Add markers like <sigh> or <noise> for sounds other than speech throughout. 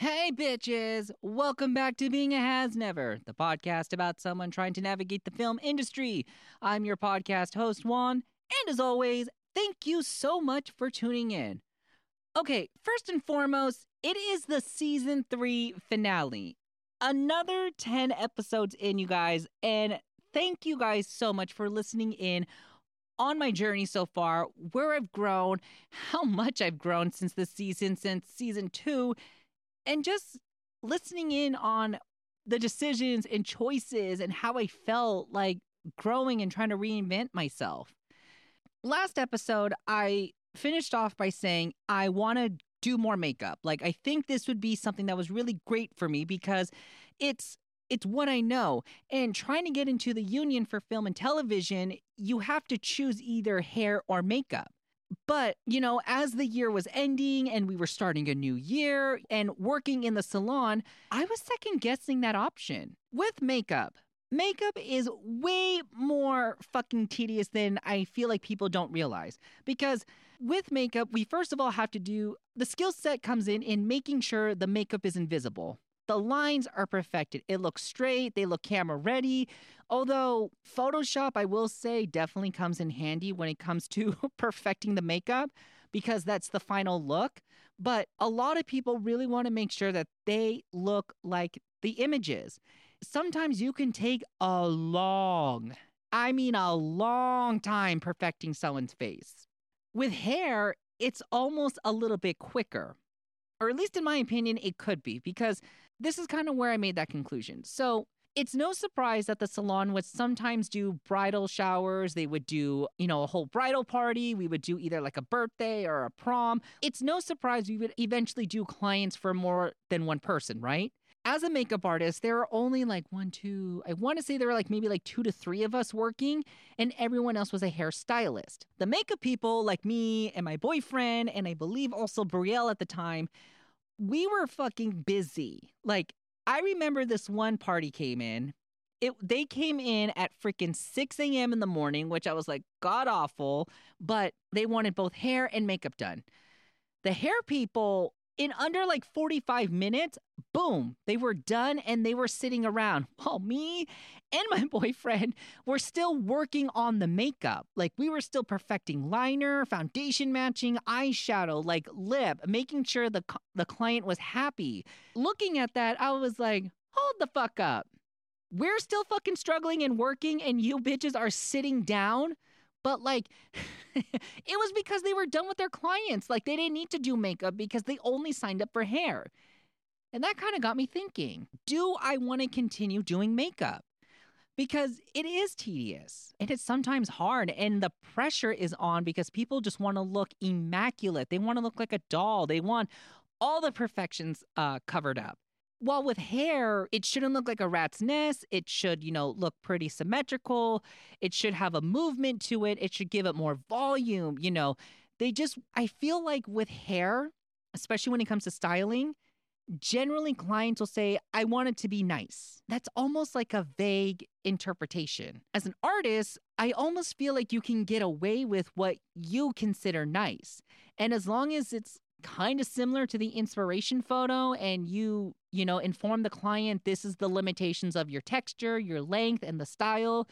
Hey, bitches! Welcome back to Being a Has Never, the podcast about someone trying to navigate the film industry. I'm your podcast host, Juan, and as always, thank you so much for tuning in. Okay, first and foremost, it is the season three finale. Another 10 episodes in, you guys, and thank you guys so much for listening in on my journey so far, where I've grown, how much I've grown since this season, since season two, and just listening in on the decisions and choices and how I felt like growing and trying to reinvent myself. Last episode, I finished off by saying I want to do more makeup. Like I think this would be something that was really great for me because it's it's what I know. And trying to get into the union for film and television, you have to choose either hair or makeup. But, you know, as the year was ending and we were starting a new year and working in the salon, I was second guessing that option. With makeup, makeup is way more fucking tedious than I feel like people don't realize. Because with makeup, we first of all have to do the skill set comes in in making sure the makeup is invisible. The lines are perfected. It looks straight, they look camera ready. Although Photoshop, I will say, definitely comes in handy when it comes to <laughs> perfecting the makeup because that's the final look. But a lot of people really want to make sure that they look like the images. Sometimes you can take a long, I mean, a long time perfecting someone's face. With hair, it's almost a little bit quicker. Or at least in my opinion, it could be because this is kind of where I made that conclusion. So it's no surprise that the salon would sometimes do bridal showers. They would do, you know, a whole bridal party. We would do either like a birthday or a prom. It's no surprise we would eventually do clients for more than one person, right? As a makeup artist, there are only like one, two, I want to say there were like maybe like two to three of us working, and everyone else was a hairstylist. The makeup people, like me and my boyfriend, and I believe also Brielle at the time, we were fucking busy. Like, I remember this one party came in. It they came in at freaking 6 a.m. in the morning, which I was like, god awful, but they wanted both hair and makeup done. The hair people in under like 45 minutes, boom, they were done and they were sitting around. <laughs> While me and my <laughs> boyfriend were still working on the makeup. Like we were still perfecting liner, foundation matching, eyeshadow, like lip, making sure the, the client was happy. Looking at that, I was like, hold the fuck up. We're still fucking struggling and working, and you bitches are sitting down but like <laughs> it was because they were done with their clients. Like they didn't need to do makeup because they only signed up for hair. And that kind of got me thinking do I want to continue doing makeup? Because it is tedious and it's sometimes hard, and the pressure is on because people just want to look immaculate. They want to look like a doll. They want all the perfections uh, covered up. While with hair, it shouldn't look like a rat's nest. It should, you know, look pretty symmetrical. It should have a movement to it. It should give it more volume. You know, they just, I feel like with hair, especially when it comes to styling, generally clients will say, I want it to be nice. That's almost like a vague interpretation. As an artist, I almost feel like you can get away with what you consider nice. And as long as it's kind of similar to the inspiration photo and you you know inform the client this is the limitations of your texture your length and the style.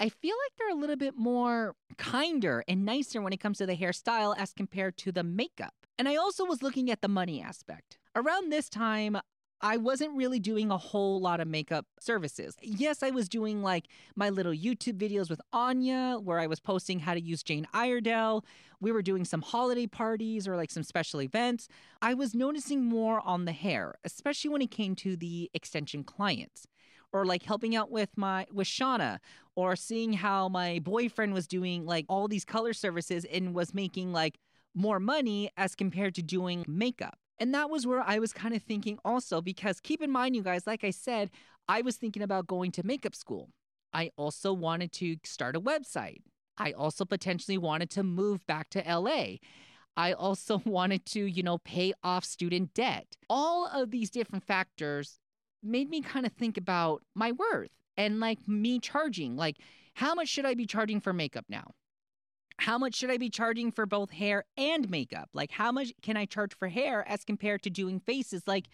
I feel like they're a little bit more kinder and nicer when it comes to the hairstyle as compared to the makeup. And i also was looking at the money aspect. Around this time I wasn't really doing a whole lot of makeup services. Yes, I was doing like my little YouTube videos with Anya, where I was posting how to use Jane Iredale. We were doing some holiday parties or like some special events. I was noticing more on the hair, especially when it came to the extension clients. Or like helping out with my with Shauna, or seeing how my boyfriend was doing like all these color services and was making like more money as compared to doing makeup. And that was where I was kind of thinking also, because keep in mind, you guys, like I said, I was thinking about going to makeup school. I also wanted to start a website. I also potentially wanted to move back to LA. I also <laughs> wanted to, you know, pay off student debt. All of these different factors made me kind of think about my worth and like me charging. Like, how much should I be charging for makeup now? How much should I be charging for both hair and makeup? Like, how much can I charge for hair as compared to doing faces? Like,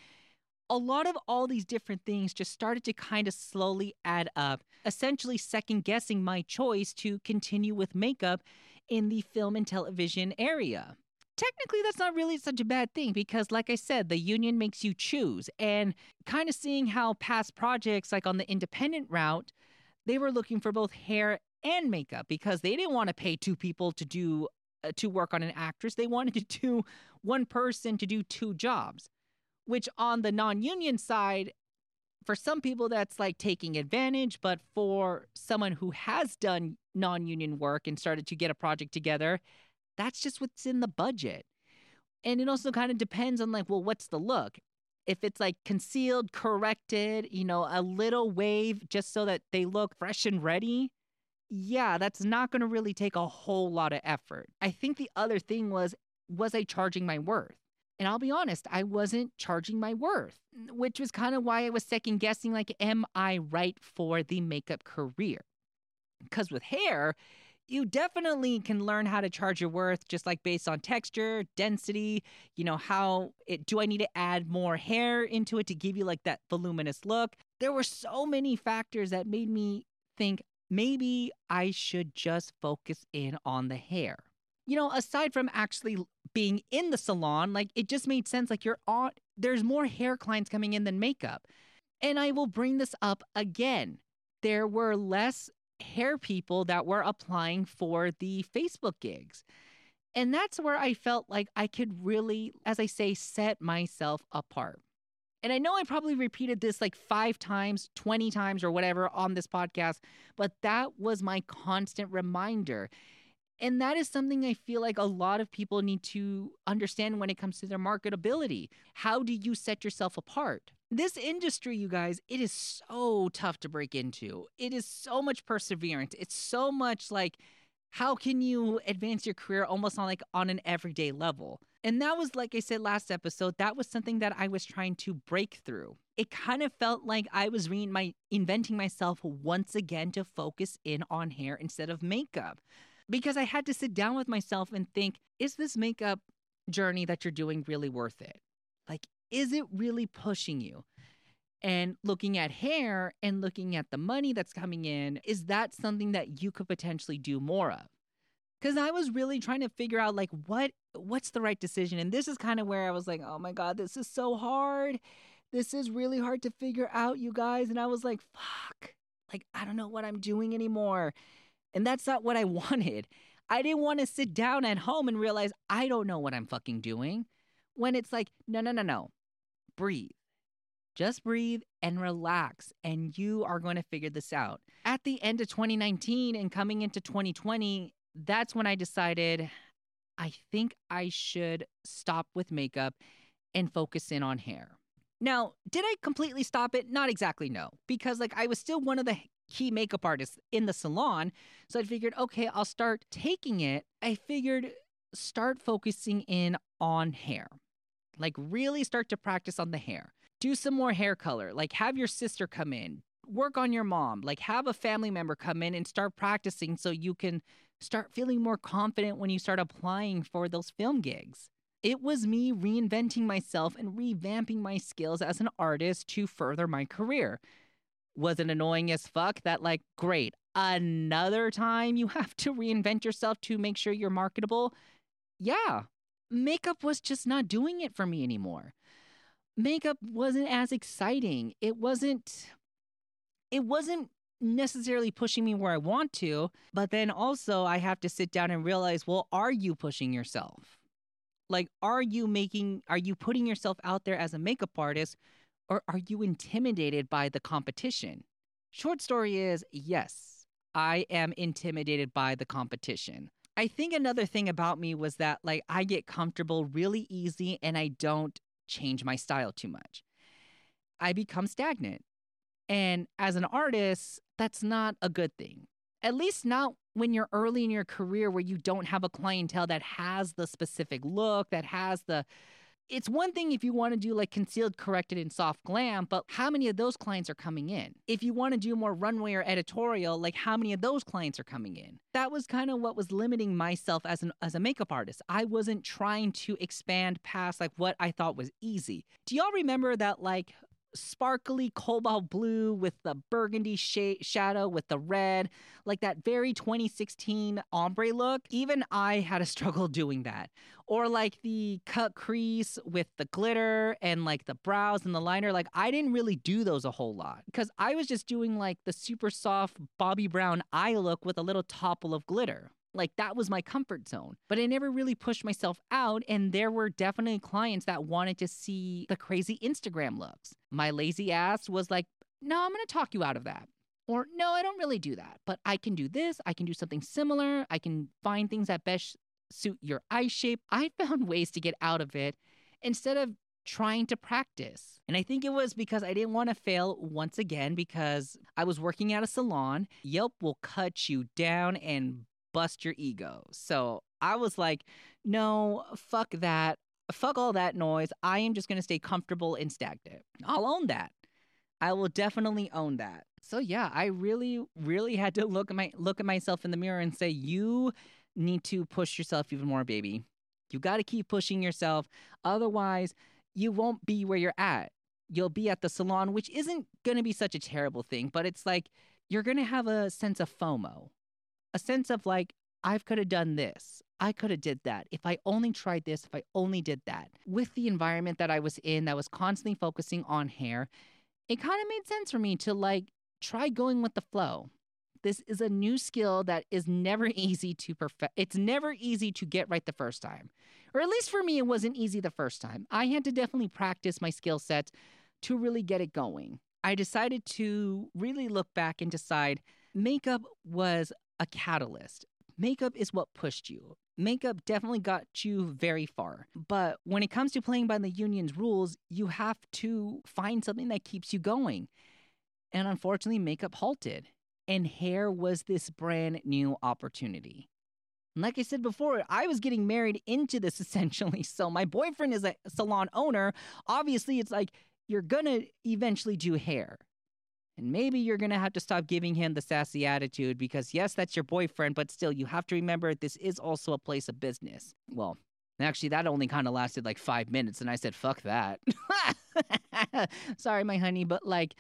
a lot of all these different things just started to kind of slowly add up, essentially second guessing my choice to continue with makeup in the film and television area. Technically, that's not really such a bad thing because, like I said, the union makes you choose. And kind of seeing how past projects, like on the independent route, they were looking for both hair and makeup because they didn't want to pay two people to do uh, to work on an actress. They wanted to do <laughs> one person to do two jobs which on the non union side, for some people, that's like taking advantage. But for someone who has done non union work and started to get a project together, that's just what's in the budget. And it also kind of depends on, like, well, what's the look? If it's like concealed, corrected, you know, a little wave just so that they look fresh and ready, yeah, that's not going to really take a whole lot of effort. I think the other thing was, was I charging my worth? And I'll be honest, I wasn't charging my worth, which was kind of why I was second guessing like, am I right for the makeup career? Because with hair, you definitely can learn how to charge your worth just like based on texture, density, you know, how it do I need to add more hair into it to give you like that voluminous look? There were so many factors that made me think maybe I should just focus in on the hair you know, aside from actually being in the salon, like it just made sense. Like you're on, there's more hair clients coming in than makeup. And I will bring this up again. There were less hair people that were applying for the Facebook gigs. And that's where I felt like I could really, as I say, set myself apart. And I know I probably repeated this like five times, 20 times, or whatever on this podcast, but that was my constant reminder. And that is something I feel like a lot of people need to understand when it comes to their marketability. How do you set yourself apart? This industry, you guys, it is so tough to break into. It is so much perseverance. It's so much like, how can you advance your career almost on like on an everyday level? And that was, like I said last episode, that was something that I was trying to break through. It kind of felt like I was re- my, inventing myself once again to focus in on hair instead of makeup because I had to sit down with myself and think, is this makeup journey that you're doing really worth it? Like, is it really pushing you? And looking at hair and looking at the money that's coming in, is that something that you could potentially do more of? Cuz I was really trying to figure out like what what's the right decision. And this is kind of where I was like, "Oh my god, this is so hard. This is really hard to figure out, you guys." And I was like, "Fuck. Like I don't know what I'm doing anymore." And that's not what I <laughs> wanted. I didn't want to sit down at home and realize I don't know what I'm fucking doing. When it's like, no, no, no, no. Breathe. Just breathe and relax, and you are going to figure this out. At the end of 2019 and coming into 2020, that's when I decided I think I should stop with makeup and focus in on hair. Now, did I completely stop it? Not exactly, no, because like I was still one of the key makeup artists in the salon. So I figured, okay, I'll start taking it. I figured start focusing in on hair. Like really start to practice on the hair. Do some more hair color. Like have your sister come in. Work on your mom. Like have a family member come in and start practicing so you can start feeling more confident when you start applying for those film gigs. It was me reinventing myself and revamping my skills as an artist to further my career. Was it annoying as fuck that like great another time you <laughs> have to reinvent yourself to make sure you're marketable? Yeah makeup was just not doing it for me anymore. Makeup wasn't as exciting. It wasn't it wasn't necessarily pushing me where i want to but then also i have to sit down and realize well are you pushing yourself like are you making are you putting yourself out there as a makeup artist or are you intimidated by the competition? Short story is yes, I am intimidated by the competition. I think another thing about me was that like I get comfortable really easy and I don't change my style too much. I become stagnant. And as an artist, that's not a good thing. At least not when you're early in your career where you don't have a clientele that has the specific look, that has the it's one thing if you want to do like concealed, corrected, and soft glam, but how many of those clients are coming in? If you want to do more runway or editorial, like how many of those clients are coming in? That was kind of what was limiting myself as an as a makeup artist. I wasn't trying to expand past like what I thought was easy. Do y'all remember that like sparkly cobalt blue with the burgundy sh- shadow with the red, like that very 2016 ombre look. Even I had a <laughs> struggle doing that. Or like the cut crease with the glitter and like the brows and the liner. Like I didn't really do those a whole lot because I was just doing like the super soft Bobbi Brown eye look with a little topple of glitter. Like that was my comfort zone. But I never really pushed myself out. And there were definitely clients that wanted to see the crazy Instagram looks. My lazy ass was like, no, I'm going to talk you out of that. Or no, I don't really do that. But I can do this. I can do something similar. I can find things that best suit your eye shape. I <laughs> found ways to get out of it instead of trying to practice. And I think it was because I didn't want to fail once again because I was working at a salon. Yelp will cut you down and bust your ego. So I was like, no, fuck that. Fuck all that noise. I am just going to stay comfortable and stagnant. I'll own that. I will definitely own that. So yeah, I really, really had to look at my look at myself in the mirror and say, you need to push yourself even more, baby. You got to keep pushing yourself. Otherwise, you won't be where you're at. You'll be at the salon, which isn't going to be such a terrible thing, but it's like you're going to have a sense of FOMO a sense of like, I could have done this. I could have did that. If I only tried this, if I only did that. With the environment that I was in that was constantly focusing on hair, it kind of made sense for me to like try going with the flow. This is a new skill that is never <laughs> easy to perfect. It's never easy to get right the first time. Or at least for me, it wasn't easy the first time. I had to definitely practice my skill set to really get it going. I decided to really look back and decide makeup was a catalyst. Makeup is what pushed you. Makeup definitely got you very far. But when it comes to playing by the union's rules, you have to find something that keeps you going. And unfortunately, makeup halted. And hair was this brand new opportunity. Like I said before, I was getting married into this <laughs> essentially. So my boyfriend is a salon owner. Obviously, it's like you're gonna eventually do hair. And maybe you're going to have to stop giving him the sassy attitude because, yes, that's your boyfriend, but still, you have to remember this is also a place of business. Well, actually, that only kind of lasted like five minutes, and I said, fuck that. <laughs> Sorry, my honey, but like,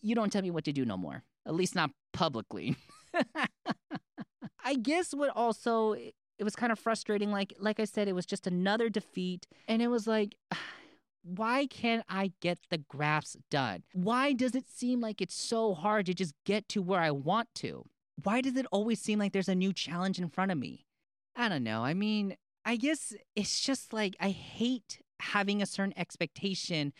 you don't tell me what to do no more, at least not publicly. <laughs> I guess what also it was kind of frustrating like like I said it was just another defeat and it was like why can't I get the graphs done? Why does it seem like it's so hard to just get to where I want to? Why does it always seem like there's a new challenge in front of me? I don't know. I mean, I guess it's just like I hate having a certain expectation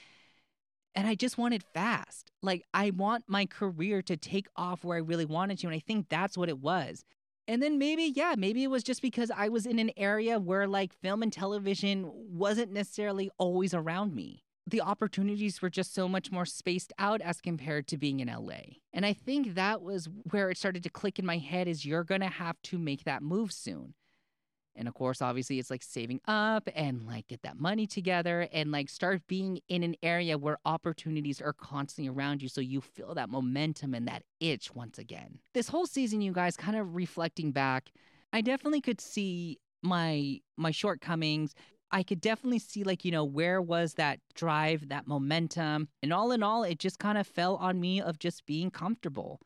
and I just want it fast. Like, I want my career to take off where I really wanted to. And I think that's what it was. And then maybe, yeah, maybe it was just because I was in an area where like film and television wasn't necessarily always around me. The opportunities were just so much more spaced out as compared to being in LA. And I think that was where it started to click in my head is you're going to have to make that move soon. And of course, obviously, it's like saving up and like get that money together and like start being in an area where opportunities are constantly around you. So you feel that momentum and that itch once again. This whole season, you guys kind of reflecting back, I definitely could see my my shortcomings I could definitely see like, you know, where was that drive, that momentum. And all in all, it just kind of fell on me of just being comfortable,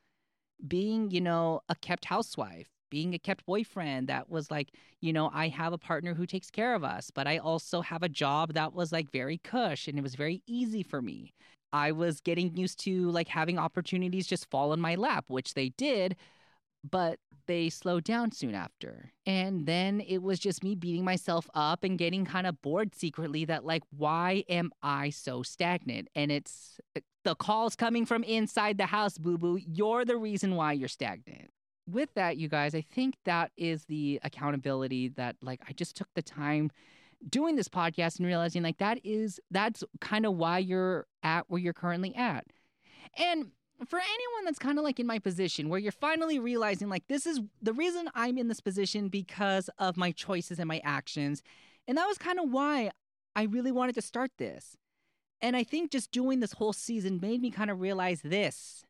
being, you know, a kept housewife, being a kept boyfriend that was like, you know, I have a partner who takes care of us, but I also have a job that was like very cush and it was very easy for me. I was getting used to like having opportunities just fall in my lap, which they did, but they slowed down soon after. And then it was just me beating myself up and getting kind of bored secretly that, like, why am I so stagnant? And it's eh, the calls coming from inside the house, boo boo. You're the reason why you're stagnant with that, you guys, I think that is the accountability that like I just took the time doing this podcast and realizing like that is that's kind of why you're at where you're currently at. And for anyone that's kind of like in my position where you're finally realizing like this is the reason I'm in this position because of my choices and my actions. And that was kind of why I really wanted to start this. And I think just doing this whole season made me kind of realize this.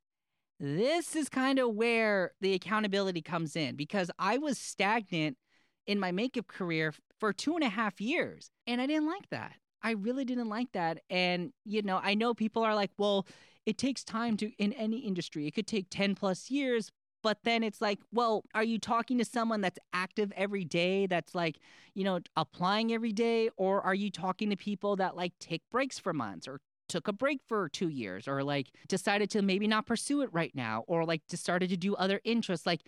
This is kind of where the accountability comes in because I was stagnant in my makeup career for two and a half years. And I didn't like that. I really didn't like that. And, you know, I know people are like, well, it takes time to, in any industry, it could take 10 plus years. But then it's like, well, are you talking to someone that's active every day, that's like, you know, applying every day? Or are you talking to people that like take breaks for months or took a break for two years or like decided to maybe not pursue it right now or like decided to do other interests? Like,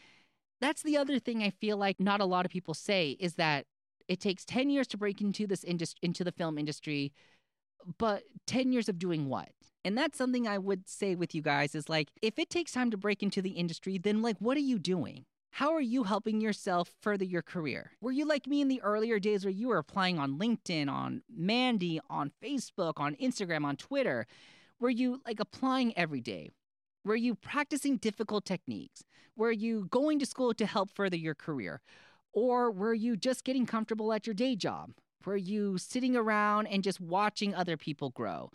that's the other thing I feel like not a lot of people say is that it takes 10 years to break into this industry into the film industry, but 10 years of doing what? And that's something I would say with you guys is like if it takes time to break into the industry, then like what are you doing? How are you helping yourself further your career? Were you like me in the earlier days where you were applying on LinkedIn, on Mandy, on Facebook, on Instagram, on Twitter? Were you like applying every day? Were you practicing difficult techniques? Were you going to school to help further your career? Or were you just getting comfortable at your day job? Were you sitting around and just watching other people grow?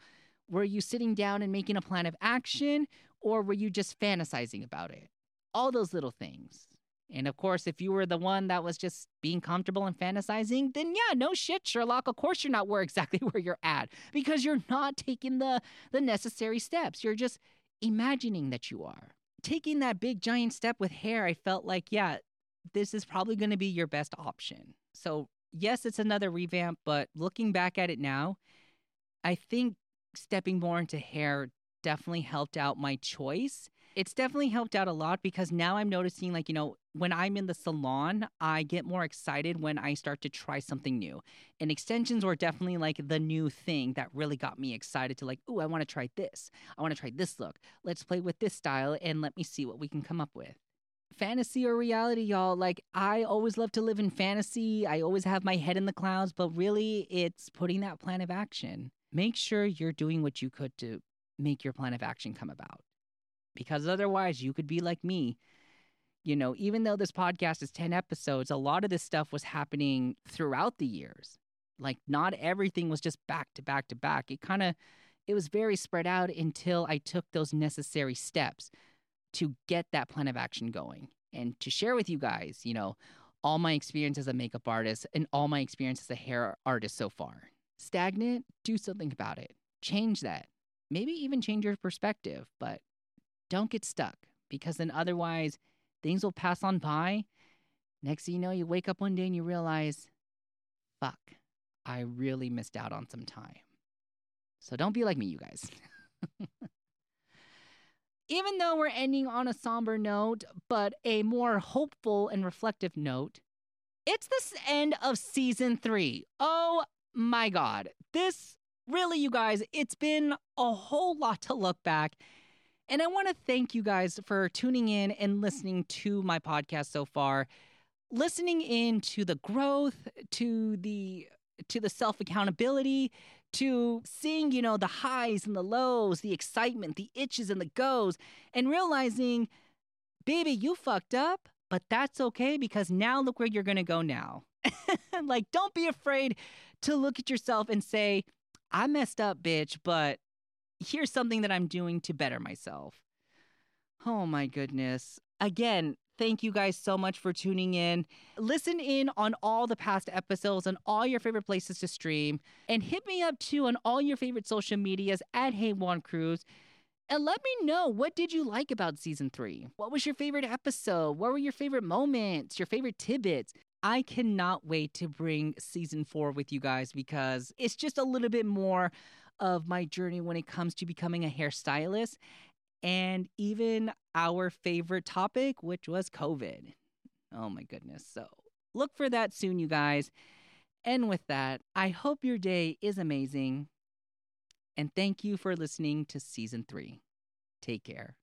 Were you sitting down and making a plan of action? Or were you just fantasizing about it? All those little things. And of course, if you were the one that was just being comfortable and fantasizing, then yeah, no shit, Sherlock. Of course, you're not where <laughs> exactly where you're at because you're not taking the the necessary steps. You're just imagining that you are. Taking that big giant step with hair, I felt like, yeah, this is probably going to be your best option. So, yes, it's another revamp, but looking back at it now, I think stepping more into hair definitely helped out my choice it's definitely helped out a lot because now I'm noticing, like, you know, when I'm in the salon, I get more excited when I start to try something new. And extensions were definitely like the new thing that really got me excited to, like, oh, I want to try this. I want to try this look. Let's play with this style and let me see what we can come up with. Fantasy or reality, y'all. Like, I always love to live in fantasy. I always have my head in the clouds, but really, it's putting that plan of action. Make sure you're doing what you could to make your plan of action come about because otherwise you could be like me. You know, even though this podcast is 10 episodes, a lot of this stuff was happening throughout the years. Like not everything was just back to back to back. It kind of it was very spread out until I took those necessary steps to get that plan of action going and to share with you guys, you know, all my experience as a makeup artist and all my experience as a hair artist so far. Stagnant, do something about it. Change that. Maybe even change your perspective, but don't get stuck because then otherwise things will pass on by. Next thing you know, you wake up one day and you realize, fuck, I really missed out on some time. So don't be like me, you guys. <laughs> Even though we're ending on a somber note, but a more hopeful and reflective note, it's the end of season three. Oh my God. This really, you guys, it's been a whole lot to look back and I want to thank you guys for tuning in and listening to my podcast so far. Listening in to the growth, to the to the self accountability, to seeing, you know, the highs and the lows, the excitement, the itches and the goes, and realizing, baby, you fucked up, but that's okay because now look where you're going to go now. <laughs> like, don't be afraid to look at yourself and say, I messed up, bitch, but here's something that I'm doing to better myself. Oh my goodness. Again, thank you guys so much for tuning in. Listen in on all the past episodes on all your favorite places to stream. And hit me up too on all your favorite social medias at Hey Juan Cruz. And let me know what did you like about season three? What was your favorite episode? What were your favorite moments? Your favorite tidbits? I cannot wait to bring season four with you guys because it's just a little bit more of my journey when it comes to becoming a hairstylist and even our favorite topic, which was COVID. Oh my goodness. So look for that soon, you guys. And with that, I hope your day is amazing. And thank you for listening to season three. Take care.